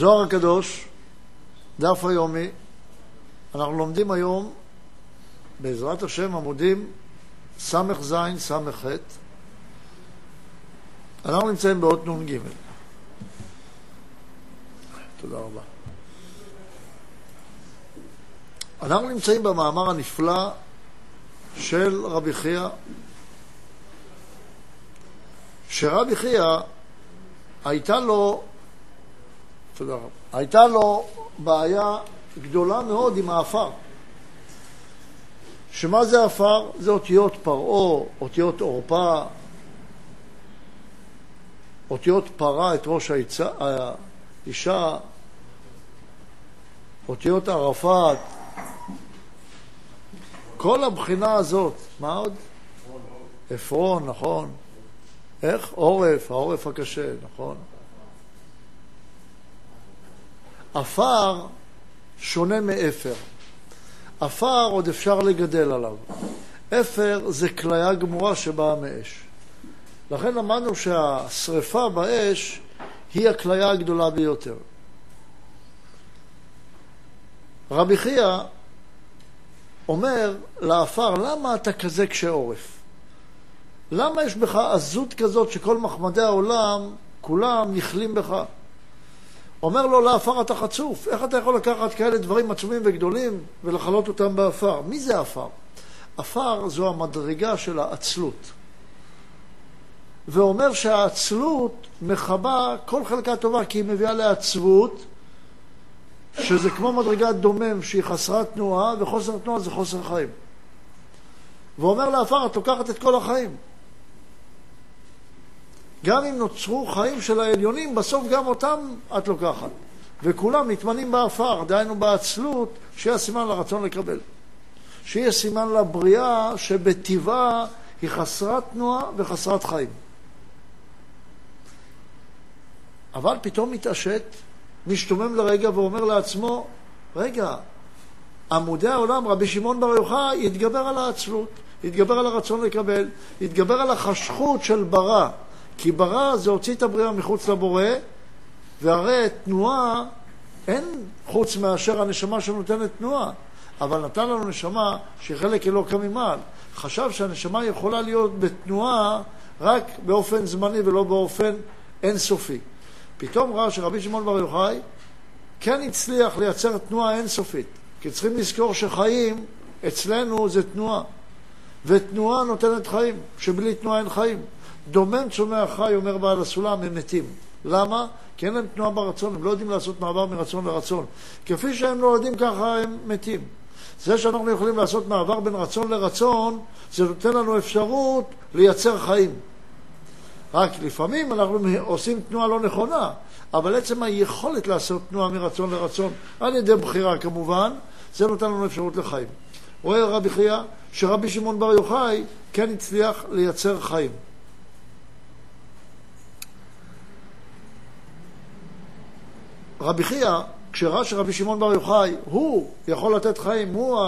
זוהר הקדוש, דף היומי, אנחנו לומדים היום, בעזרת השם, עמודים ס"ז, ס"ח. אנחנו נמצאים באות נ"ג. תודה רבה. אנחנו נמצאים במאמר הנפלא של רבי חייא, שרבי חייא הייתה לו, תודה רבה, הייתה לו בעיה גדולה מאוד עם האפר. שמה זה עפר? זה אותיות פרעה, אותיות עורפה, אותיות פרה את ראש האישה, אותיות ערפאת, כל הבחינה הזאת, מה עוד? עפרון, נכון. איך? עורף, העורף הקשה, נכון. עפר שונה מאפר. עפר עוד אפשר לגדל עליו. אפר זה כליה גמורה שבאה מאש. לכן למדנו שהשריפה באש היא הכליה הגדולה ביותר. רבי חייא אומר לעפר, למה אתה כזה קשה עורף? למה יש בך עזות כזאת שכל מחמדי העולם, כולם נכלים בך? אומר לו, לעפר אתה חצוף, איך אתה יכול לקחת כאלה דברים עצומים וגדולים ולכלות אותם בעפר? מי זה עפר? עפר זו המדרגה של העצלות. ואומר שהעצלות מכבה כל חלקה טובה כי היא מביאה לעצבות, שזה כמו מדרגת דומם שהיא חסרת תנועה, וחוסר תנועה זה חוסר חיים. ואומר לעפר, את לוקחת את כל החיים. גם אם נוצרו חיים של העליונים, בסוף גם אותם את לוקחת. וכולם נטמנים בעפר, דהיינו בעצלות, שיהיה סימן לרצון לקבל. שיהיה סימן לבריאה שבטבעה היא חסרת תנועה וחסרת חיים. אבל פתאום מתעשת, משתומם לרגע ואומר לעצמו, רגע, עמודי העולם, רבי שמעון בר יוחאי, יתגבר על העצלות, יתגבר על הרצון לקבל, יתגבר על החשכות של ברא. כי ברא זה הוציא את הבריאה מחוץ לבורא, והרי תנועה אין חוץ מאשר הנשמה שנותנת תנועה. אבל נתן לנו נשמה שהיא חלק אלוקא ממעל. חשב שהנשמה יכולה להיות בתנועה רק באופן זמני ולא באופן אינסופי. פתאום ראה שרבי שמעון בר יוחאי כן הצליח לייצר תנועה אינסופית. כי צריכים לזכור שחיים אצלנו זה תנועה. ותנועה נותנת חיים, שבלי תנועה אין חיים. דומם צומח חי, אומר בעל הסולם, הם מתים. למה? כי אין להם תנועה ברצון, הם לא יודעים לעשות מעבר מרצון לרצון. כפי שהם לא יודעים ככה הם מתים. זה שאנחנו יכולים לעשות מעבר בין רצון לרצון, זה נותן לנו אפשרות לייצר חיים. רק לפעמים אנחנו עושים תנועה לא נכונה, אבל עצם היכולת לעשות תנועה מרצון לרצון, על ידי בחירה כמובן, זה נותן לנו אפשרות לחיים. רואה רבי חייא שרבי שמעון בר יוחאי כן הצליח לייצר חיים. רבי חייא, כשראה שרבי שמעון בר יוחאי, הוא יכול לתת חיים, הוא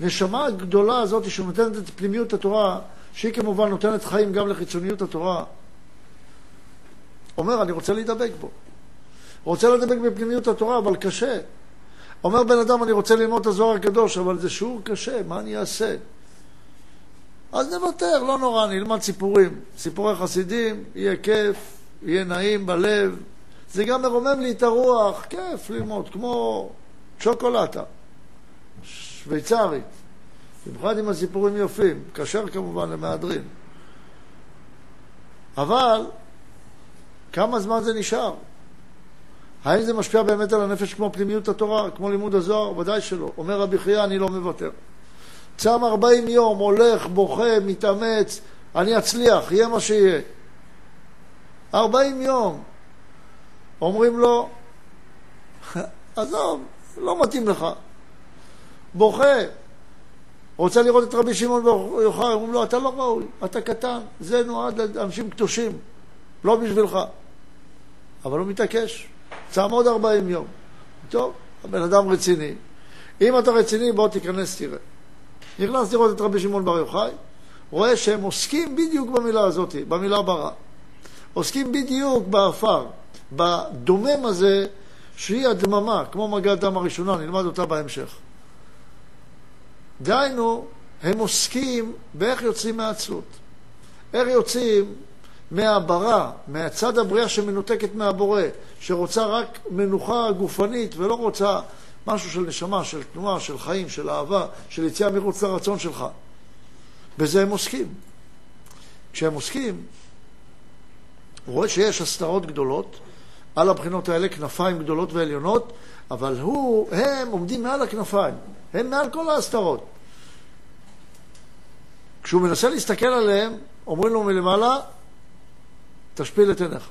הנשמה הגדולה הזאת שנותנת את פנימיות התורה, שהיא כמובן נותנת חיים גם לחיצוניות התורה, אומר, אני רוצה להידבק בו. רוצה להידבק בפנימיות התורה, אבל קשה. אומר בן אדם, אני רוצה ללמוד את הזוהר הקדוש, אבל זה שיעור קשה, מה אני אעשה? אז נוותר, לא נורא, נלמד סיפורים. סיפורי חסידים, יהיה כיף, יהיה נעים בלב, זה גם מרומם לי את הרוח, כיף ללמוד, כמו שוקולטה, שוויצרית, במיוחד עם הסיפורים יפים, כשר כמובן למהדרין. אבל כמה זמן זה נשאר? האם זה משפיע באמת על הנפש כמו פנימיות התורה, כמו לימוד הזוהר? ודאי שלא. אומר רבי חייא, אני לא מוותר. צם ארבעים יום, הולך, בוכה, מתאמץ, אני אצליח, יהיה מה שיהיה. ארבעים יום. אומרים לו, עזוב, לא מתאים לך. בוכה. רוצה לראות את רבי שמעון בר יוחאי, אומרים לו, אתה לא ראוי, אתה קטן, זה נועד לאנשים קדושים, לא בשבילך. אבל הוא מתעקש, צם עוד 40 יום. טוב, הבן אדם רציני. אם אתה רציני, בוא תיכנס, תראה. נכנס לראות את רבי שמעון בר יוחאי, רואה שהם עוסקים בדיוק במילה הזאת, במילה ברא. עוסקים בדיוק בעפר. בדומם הזה שהיא הדממה, כמו מגע דם הראשונה, נלמד אותה בהמשך. דהיינו, הם עוסקים באיך יוצאים מהעצלות. איך יוצאים מהברא, מהצד הבריאה שמנותקת מהבורא, שרוצה רק מנוחה גופנית ולא רוצה משהו של נשמה, של תנועה, של חיים, של אהבה, של יציאה מחוץ לרצון שלך. בזה הם עוסקים. כשהם עוסקים, הוא רואה שיש הסתרות גדולות, על הבחינות האלה כנפיים גדולות ועליונות, אבל הוא, הם עומדים מעל הכנפיים, הם מעל כל ההסתרות. כשהוא מנסה להסתכל עליהם, אומרים לו מלמעלה, תשפיל את עיניך.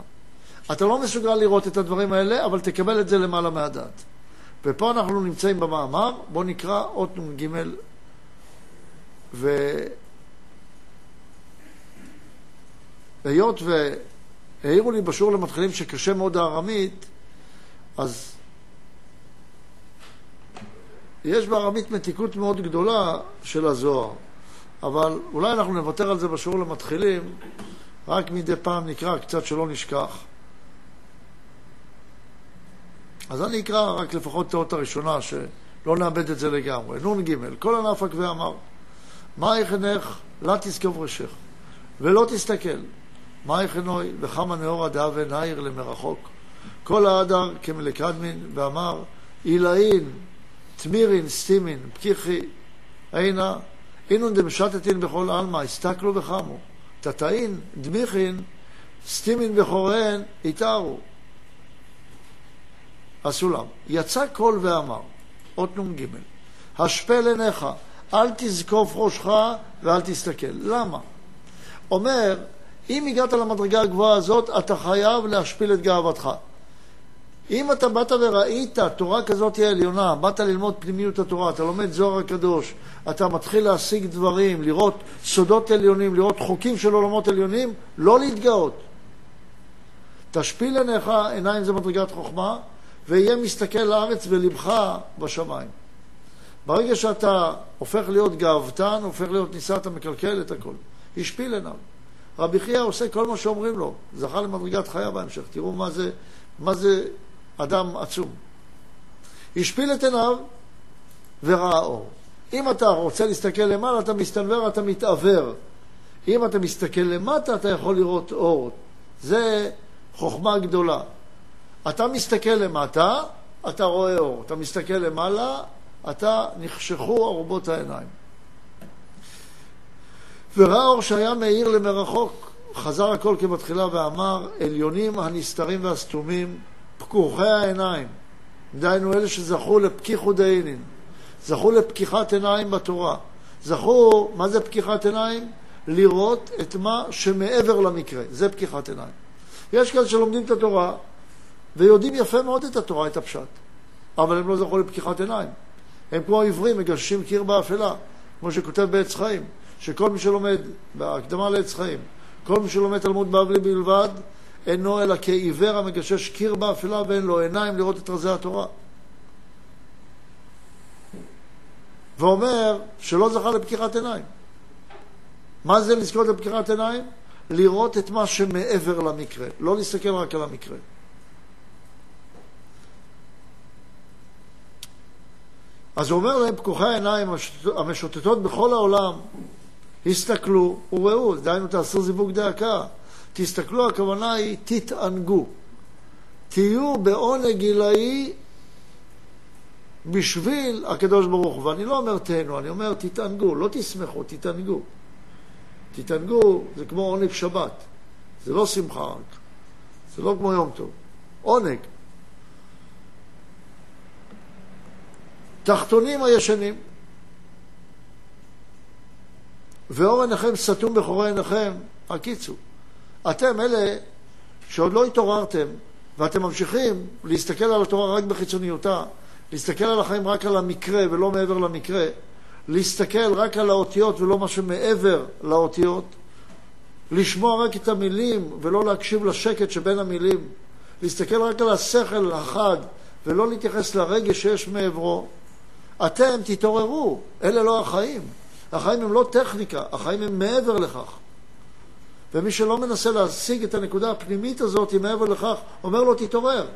אתה לא מסוגל לראות את הדברים האלה, אבל תקבל את זה למעלה מהדעת. ופה אנחנו נמצאים במאמר, בואו נקרא אות נ"ג ו... היות והעירו לי בשיעור למתחילים שקשה מאוד הארמית, אז יש בארמית מתיקות מאוד גדולה של הזוהר, אבל אולי אנחנו נוותר על זה בשיעור למתחילים, רק מדי פעם נקרא קצת שלא נשכח. אז אני אקרא רק לפחות את האות הראשונה, שלא נאבד את זה לגמרי. נ"ג, כל ענף עקבי אמר, מה יחנך, לה תזכוב ראשך, ולא תסתכל. מה יחנוי, וכמה נאורה דאבה נאיר למרחוק. כל האדר כמלקדמין, ואמר, אילאין, תמירין, סטימין, פקיחי, עינה, אינון דמשתתין בכל עלמא, הסתכלו וחמו. תתאין, דמיכין, סטימין בכוריהן, התארו. הסולם. יצא קול ואמר, אות נ"ג, השפל עיניך, אל תזקוף ראשך ואל תסתכל. למה? אומר, אם הגעת למדרגה הגבוהה הזאת, אתה חייב להשפיל את גאוותך. אם אתה באת וראית תורה כזאת היא עליונה, באת ללמוד פנימיות התורה, אתה לומד זוהר הקדוש, אתה מתחיל להשיג דברים, לראות סודות עליונים, לראות חוקים של עולמות עליונים, לא להתגאות. תשפיל עיניך, עיניים זה מדרגת חוכמה, ויהיה מסתכל לארץ ולבך בשמיים. ברגע שאתה הופך להיות גאוותן, הופך להיות נישא, אתה מקלקל את הכל. השפיל עיניו. רבי חייא עושה כל מה שאומרים לו, זכה למדרגת חיה בהמשך. תראו מה זה, מה זה אדם עצום. השפיל את עיניו וראה אור. אם אתה רוצה להסתכל למעלה, אתה מסתנוור, אתה מתעוור. אם אתה מסתכל למטה, אתה יכול לראות אור. זה חוכמה גדולה. אתה מסתכל למטה, אתה רואה אור. אתה מסתכל למעלה, אתה נחשכו ארובות העיניים. וראה אור שהיה מאיר למרחוק. חזר הכל כבתחילה ואמר, עליונים הנסתרים והסתומים, פקוחי העיניים. דהיינו אלה שזכו לפקיחו דאינין, זכו לפקיחת עיניים בתורה. זכו, מה זה פקיחת עיניים? לראות את מה שמעבר למקרה. זה פקיחת עיניים. יש כאלה שלומדים את התורה ויודעים יפה מאוד את התורה, את הפשט, אבל הם לא זכו לפקיחת עיניים. הם כמו עיוורים, מגששים קיר באפלה, כמו שכותב בעץ חיים. שכל מי שלומד, בהקדמה לעץ חיים, כל מי שלומד תלמוד בבלי בלבד, אינו אלא כעיוור המגשש קיר באפלה ואין לו עיניים לראות את רזי התורה. ואומר שלא זכה לפקיחת עיניים. מה זה לזכות לפקיחת עיניים? לראות את מה שמעבר למקרה, לא להסתכל רק על המקרה. אז הוא אומר להם, פקוחי העיניים המשוטטות בכל העולם, הסתכלו וראו, דהיינו תעשו זיווג דאקה. תסתכלו, הכוונה היא תתענגו. תהיו בעונג עילאי בשביל הקדוש ברוך הוא. ואני לא אומר תהנו, אני אומר תתענגו, לא תשמחו, תתענגו. תתענגו זה כמו עונג שבת, זה לא שמחה רק, זה לא כמו יום טוב, עונג. תחתונים הישנים. ואור עיניכם סתום בחורי עיניכם, הקיצו. אתם אלה שעוד לא התעוררתם, ואתם ממשיכים להסתכל על התורה רק בחיצוניותה, להסתכל על החיים רק על המקרה ולא מעבר למקרה, להסתכל רק על האותיות ולא מה שמעבר לאותיות, לשמוע רק את המילים ולא להקשיב לשקט שבין המילים, להסתכל רק על השכל החד ולא להתייחס לרגש שיש מעברו, אתם תתעוררו, אלה לא החיים. החיים הם לא טכניקה, החיים הם מעבר לכך. ומי שלא מנסה להשיג את הנקודה הפנימית הזאת מעבר לכך, אומר לו תתעורר.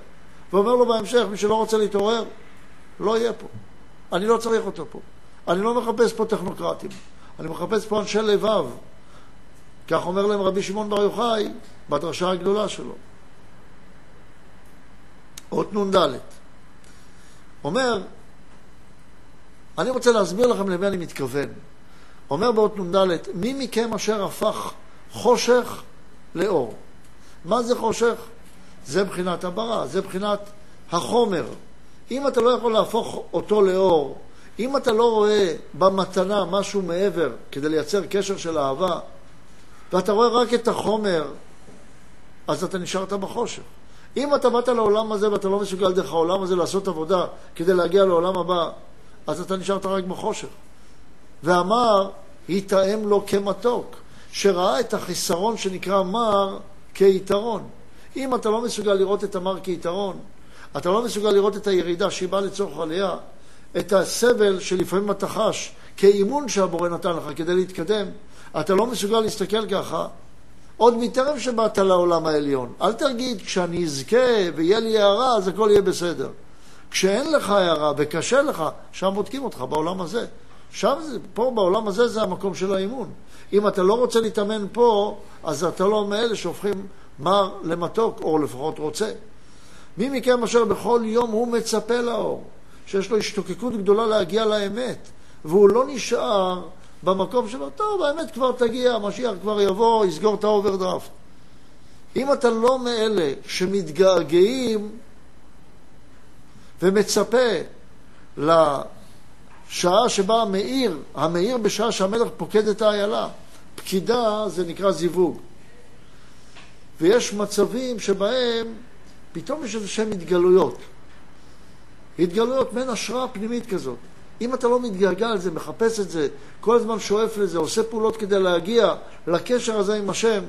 ואומר לו בהמשך, מי שלא רוצה להתעורר, לא יהיה פה. אני לא צריך אותו פה. אני לא מחפש פה טכנוקרטים, אני מחפש פה אנשי לבב. כך אומר להם רבי שמעון בר יוחאי בדרשה הגדולה שלו. אות נ"ד. אומר, אני רוצה להסביר לכם למי אני מתכוון. אומר באות נ"ד, מי מכם אשר הפך חושך לאור? מה זה חושך? זה מבחינת הברא, זה מבחינת החומר. אם אתה לא יכול להפוך אותו לאור, אם אתה לא רואה במתנה משהו מעבר כדי לייצר קשר של אהבה, ואתה רואה רק את החומר, אז אתה נשארת בחושך. אם אתה באת לעולם הזה ואתה לא מסוגל דרך העולם הזה לעשות עבודה כדי להגיע לעולם הבא, אז אתה נשארת רק בחושך. ואמר, יתאם לו כמתוק, שראה את החיסרון שנקרא מר כיתרון. אם אתה לא מסוגל לראות את המר כיתרון, אתה לא מסוגל לראות את הירידה שהיא באה לצורך עלייה, את הסבל שלפעמים אתה חש כאימון שהבורא נתן לך כדי להתקדם, אתה לא מסוגל להסתכל ככה, עוד מטרם שבאת לעולם העליון. אל תגיד, כשאני אזכה ויהיה לי הארה, אז הכל יהיה בסדר. כשאין לך הארה וקשה לך, שם בודקים אותך, בעולם הזה. שם, זה, פה בעולם הזה זה המקום של האימון. אם אתה לא רוצה להתאמן פה, אז אתה לא מאלה שהופכים מר למתוק, או לפחות רוצה. מי מכם אשר בכל יום הוא מצפה לאור, שיש לו השתוקקות גדולה להגיע לאמת, והוא לא נשאר במקום שלו, טוב, האמת כבר תגיע, המשיח כבר יבוא, יסגור את האוברדרפט. אם אתה לא מאלה שמתגעגעים ומצפה לשעה שבה המאיר, המאיר בשעה שהמלך פוקד את האיילה, פקידה זה נקרא זיווג. ויש מצבים שבהם פתאום יש איזה שהן התגלויות. התגלויות, מעין השראה פנימית כזאת. אם אתה לא מתגעגע על זה, מחפש את זה, כל הזמן שואף לזה, עושה פעולות כדי להגיע לקשר הזה עם השם,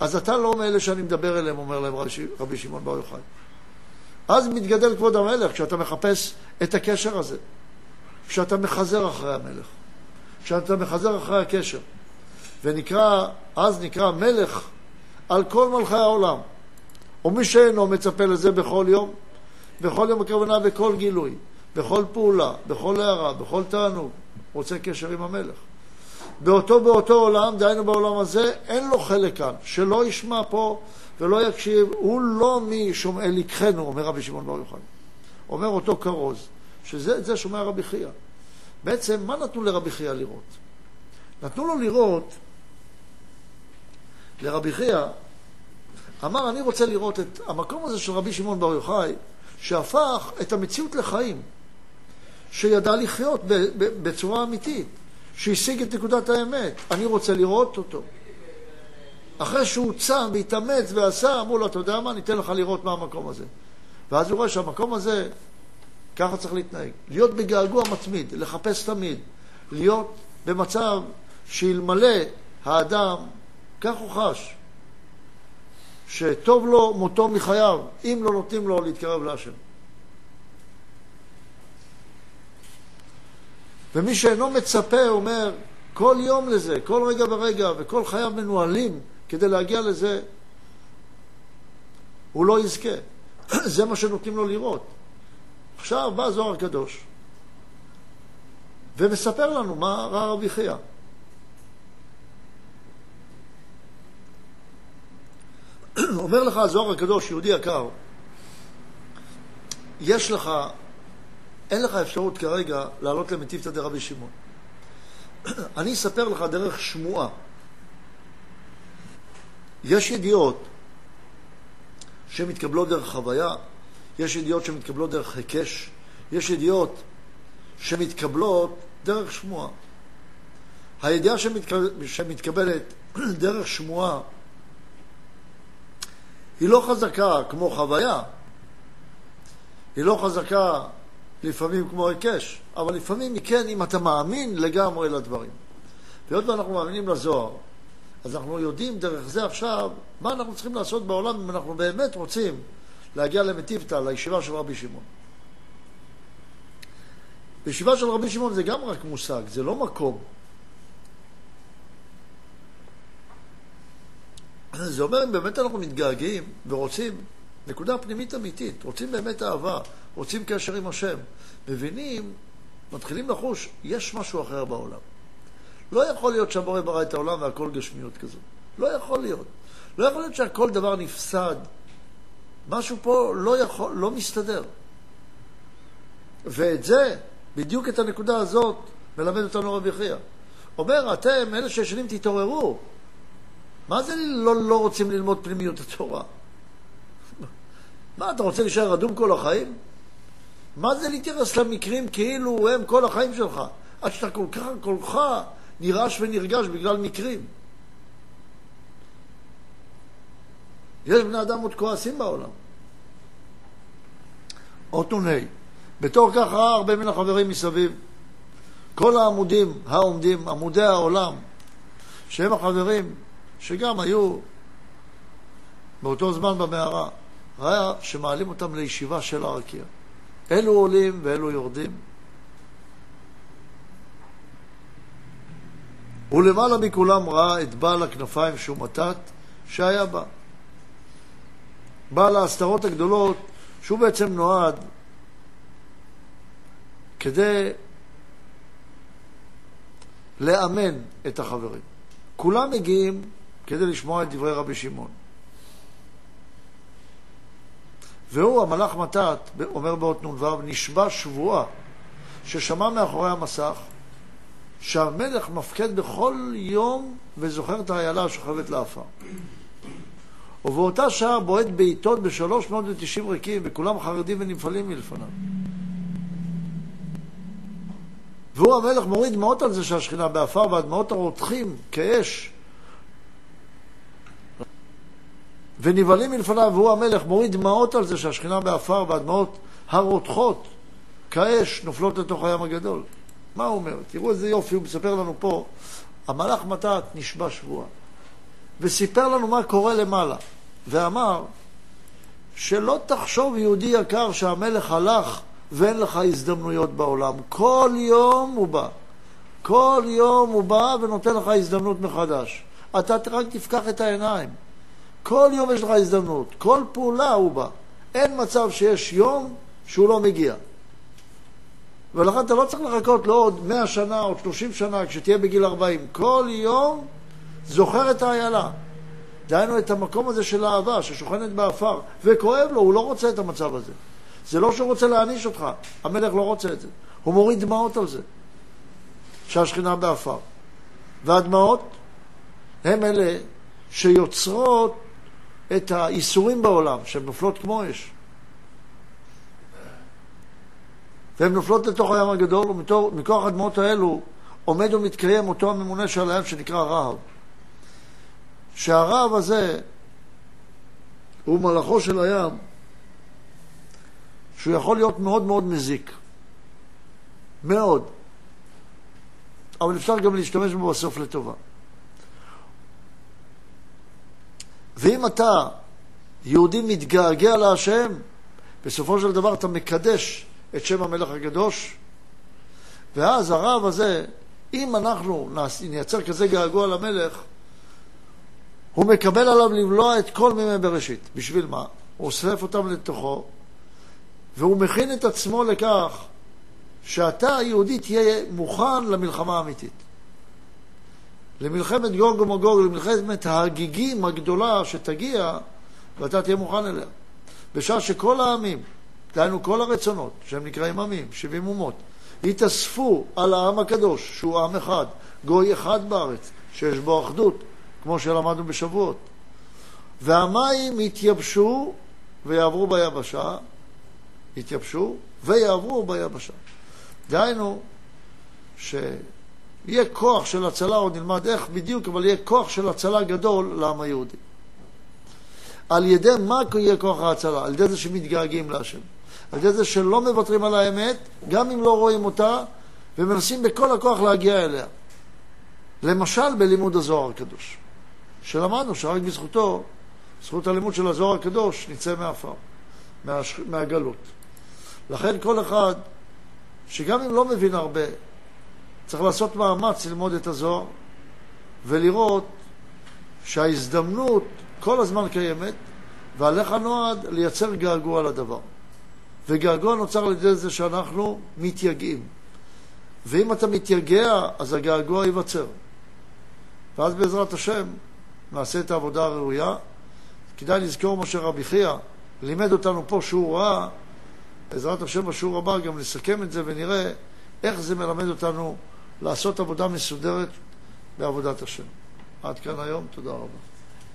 אז אתה לא מאלה שאני מדבר אליהם, אומר להם רבי שמעון בר יוחאי. אז מתגדל כבוד המלך, כשאתה מחפש את הקשר הזה, כשאתה מחזר אחרי המלך, כשאתה מחזר אחרי הקשר, ונקרא, אז נקרא מלך על כל מלכי העולם. ומי שאינו מצפה לזה בכל יום, בכל יום הכוונה בכל גילוי, בכל פעולה, בכל הערה, בכל תענוג, רוצה קשר עם המלך. באותו באותו עולם, דהיינו בעולם הזה, אין לו חלק כאן, שלא ישמע פה ולא יקשיב, הוא לא מי שומעי לקחנו, אומר רבי שמעון בר יוחנן. אומר אותו כרוז, שזה זה שומע רבי חייא. בעצם, מה נתנו לרבי חייא לראות? נתנו לו לראות, לרבי חייא, אמר, אני רוצה לראות את המקום הזה של רבי שמעון בר יוחאי, שהפך את המציאות לחיים, שידע לחיות בצורה אמיתית, שהשיג את נקודת האמת. אני רוצה לראות אותו. אחרי שהוא צם והתאמץ ועשה, אמרו לו, אתה יודע מה, אני אתן לך לראות מה המקום הזה. ואז הוא רואה שהמקום הזה, ככה צריך להתנהג. להיות בגעגוע מתמיד, לחפש תמיד, להיות במצב שאלמלא האדם, כך הוא חש, שטוב לו מותו מחייו, אם לא נותנים לו להתקרב להשם. ומי שאינו מצפה אומר, כל יום לזה, כל רגע ורגע, וכל חייו מנוהלים כדי להגיע לזה, הוא לא יזכה. זה מה שנותנים לו לראות. עכשיו בא זוהר הקדוש ומספר לנו מה ראה רבי חייא. אומר לך הזוהר הקדוש, יהודי יקר, יש לך, אין לך אפשרות כרגע לעלות למטיבתא דרבי שמעון. אני אספר לך דרך שמועה. יש ידיעות שמתקבלות דרך חוויה, יש ידיעות שמתקבלות דרך היקש, יש ידיעות שמתקבלות דרך שמועה. הידיעה שמתקבלת דרך שמועה היא לא חזקה כמו חוויה, היא לא חזקה לפעמים כמו היקש, אבל לפעמים היא כן אם אתה מאמין לגמרי לדברים. והיות ואנחנו מאמינים לזוהר, אז אנחנו יודעים דרך זה עכשיו מה אנחנו צריכים לעשות בעולם אם אנחנו באמת רוצים להגיע למטיבתא, לישיבה של רבי שמעון. ישיבה של רבי שמעון זה גם רק מושג, זה לא מקום. זה אומר אם באמת אנחנו מתגעגעים ורוצים נקודה פנימית אמיתית, רוצים באמת אהבה, רוצים קשר עם השם, מבינים, מתחילים לחוש, יש משהו אחר בעולם. לא יכול להיות שהבורא ברא את העולם והכל גשמיות כזו. לא יכול להיות. לא יכול להיות שהכל דבר נפסד. משהו פה לא יכול, לא מסתדר. ואת זה, בדיוק את הנקודה הזאת, מלמד אותנו רבי חייא. אומר, אתם, אלה שישנים, תתעוררו. מה זה לא, לא רוצים ללמוד פנימיות התורה? מה, אתה רוצה להישאר אדום כל החיים? מה זה להתייחס למקרים כאילו הם כל החיים שלך? עד שאתה כל כך, כל כך נרעש ונרגש בגלל מקרים. יש בני אדם עוד כועסים בעולם. אות נ"ה. בתור כך ראה הרבה מן החברים מסביב. כל העמודים העומדים, עמודי העולם, שהם החברים שגם היו באותו זמן במערה, ראה שמעלים אותם לישיבה של הרקיע. אלו עולים ואלו יורדים. ולמעלה מכולם ראה את בעל הכנפיים שהוא מתת שהיה בה. בעל ההסתרות הגדולות, שהוא בעצם נועד כדי לאמן את החברים. כולם מגיעים כדי לשמוע את דברי רבי שמעון. והוא, המלאך מתת, אומר באות נ"ו, נשבע שבועה ששמע מאחורי המסך שהמלך מפקד בכל יום וזוכר את האיילה השוכבת לעפר. ובאותה שעה בועט בעיטות בשלוש מאות ותשעים רקיעים, וכולם חרדים ונבהלים מלפניו. והוא המלך מוריד דמעות על זה שהשכינה בעפר, והדמעות הרותחים כאש ונבהלים מלפניו, והוא המלך, מוריד דמעות על זה שהשכינה בעפר והדמעות הרותחות כאש נופלות לתוך הים הגדול. מה הוא אומר? תראו איזה יופי, הוא מספר לנו פה. המלאך מתת נשבע שבועה, וסיפר לנו מה קורה למעלה, ואמר שלא תחשוב, יהודי יקר, שהמלך הלך ואין לך הזדמנויות בעולם. כל יום הוא בא. כל יום הוא בא ונותן לך הזדמנות מחדש. אתה רק תפקח את העיניים. כל יום יש לך הזדמנות, כל פעולה הוא בא. אין מצב שיש יום שהוא לא מגיע. ולכן אתה לא צריך לחכות לעוד 100 שנה או 30 שנה כשתהיה בגיל 40. כל יום זוכר את האיילה. דהיינו את המקום הזה של האהבה ששוכנת בעפר, וכואב לו, הוא לא רוצה את המצב הזה. זה לא שהוא רוצה להעניש אותך, המלך לא רוצה את זה. הוא מוריד דמעות על זה, שהשכינה בעפר. והדמעות הם אלה שיוצרות את האיסורים בעולם, שהן נופלות כמו אש. והן נופלות לתוך הים הגדול, ומכוח הדמעות האלו עומד ומתקיים אותו הממונה של הים שנקרא רהב. שהרהב הזה הוא מלאכו של הים, שהוא יכול להיות מאוד מאוד מזיק. מאוד. אבל אפשר גם להשתמש בו בסוף לטובה. ואם אתה, יהודי מתגעגע להשם, בסופו של דבר אתה מקדש את שם המלך הקדוש, ואז הרב הזה, אם אנחנו נייצר כזה געגוע למלך, הוא מקבל עליו לבלוע את כל מימי בראשית. בשביל מה? הוא אוסף אותם לתוכו, והוא מכין את עצמו לכך שאתה, היהודי, תהיה מוכן למלחמה האמיתית. למלחמת גוג ומגוג, למלחמת ההגיגים הגדולה שתגיע, ואתה תהיה מוכן אליה. בשעה שכל העמים, דהיינו כל הרצונות, שהם נקראים עמים, 70 אומות, יתאספו על העם הקדוש, שהוא עם אחד, גוי אחד בארץ, שיש בו אחדות, כמו שלמדנו בשבועות. והמים יתייבשו ויעברו ביבשה, יתייבשו ויעברו ביבשה. דהיינו, ש... יהיה כוח של הצלה, עוד נלמד איך בדיוק, אבל יהיה כוח של הצלה גדול לעם היהודי. על ידי מה יהיה כוח ההצלה? על ידי זה שמתגעגעים להשם. על ידי זה שלא מוותרים על האמת, גם אם לא רואים אותה, ומנסים בכל הכוח להגיע אליה. למשל בלימוד הזוהר הקדוש, שלמדנו שרק בזכותו, זכות הלימוד של הזוהר הקדוש, נצא מהעפר, מהש... מהגלות. לכן כל אחד, שגם אם לא מבין הרבה, צריך לעשות מאמץ ללמוד את הזוהר ולראות שההזדמנות כל הזמן קיימת, ועליך נועד לייצר געגוע לדבר. וגעגוע נוצר על ידי זה שאנחנו מתייגעים. ואם אתה מתייגע, אז הגעגוע ייווצר. ואז בעזרת השם נעשה את העבודה הראויה. כדאי לזכור מה שרבי חייא לימד אותנו פה שהוא ראה, בעזרת השם בשיעור הבא גם נסכם את זה ונראה איך זה מלמד אותנו לעשות עבודה מסודרת בעבודת השם. עד כאן היום, תודה רבה.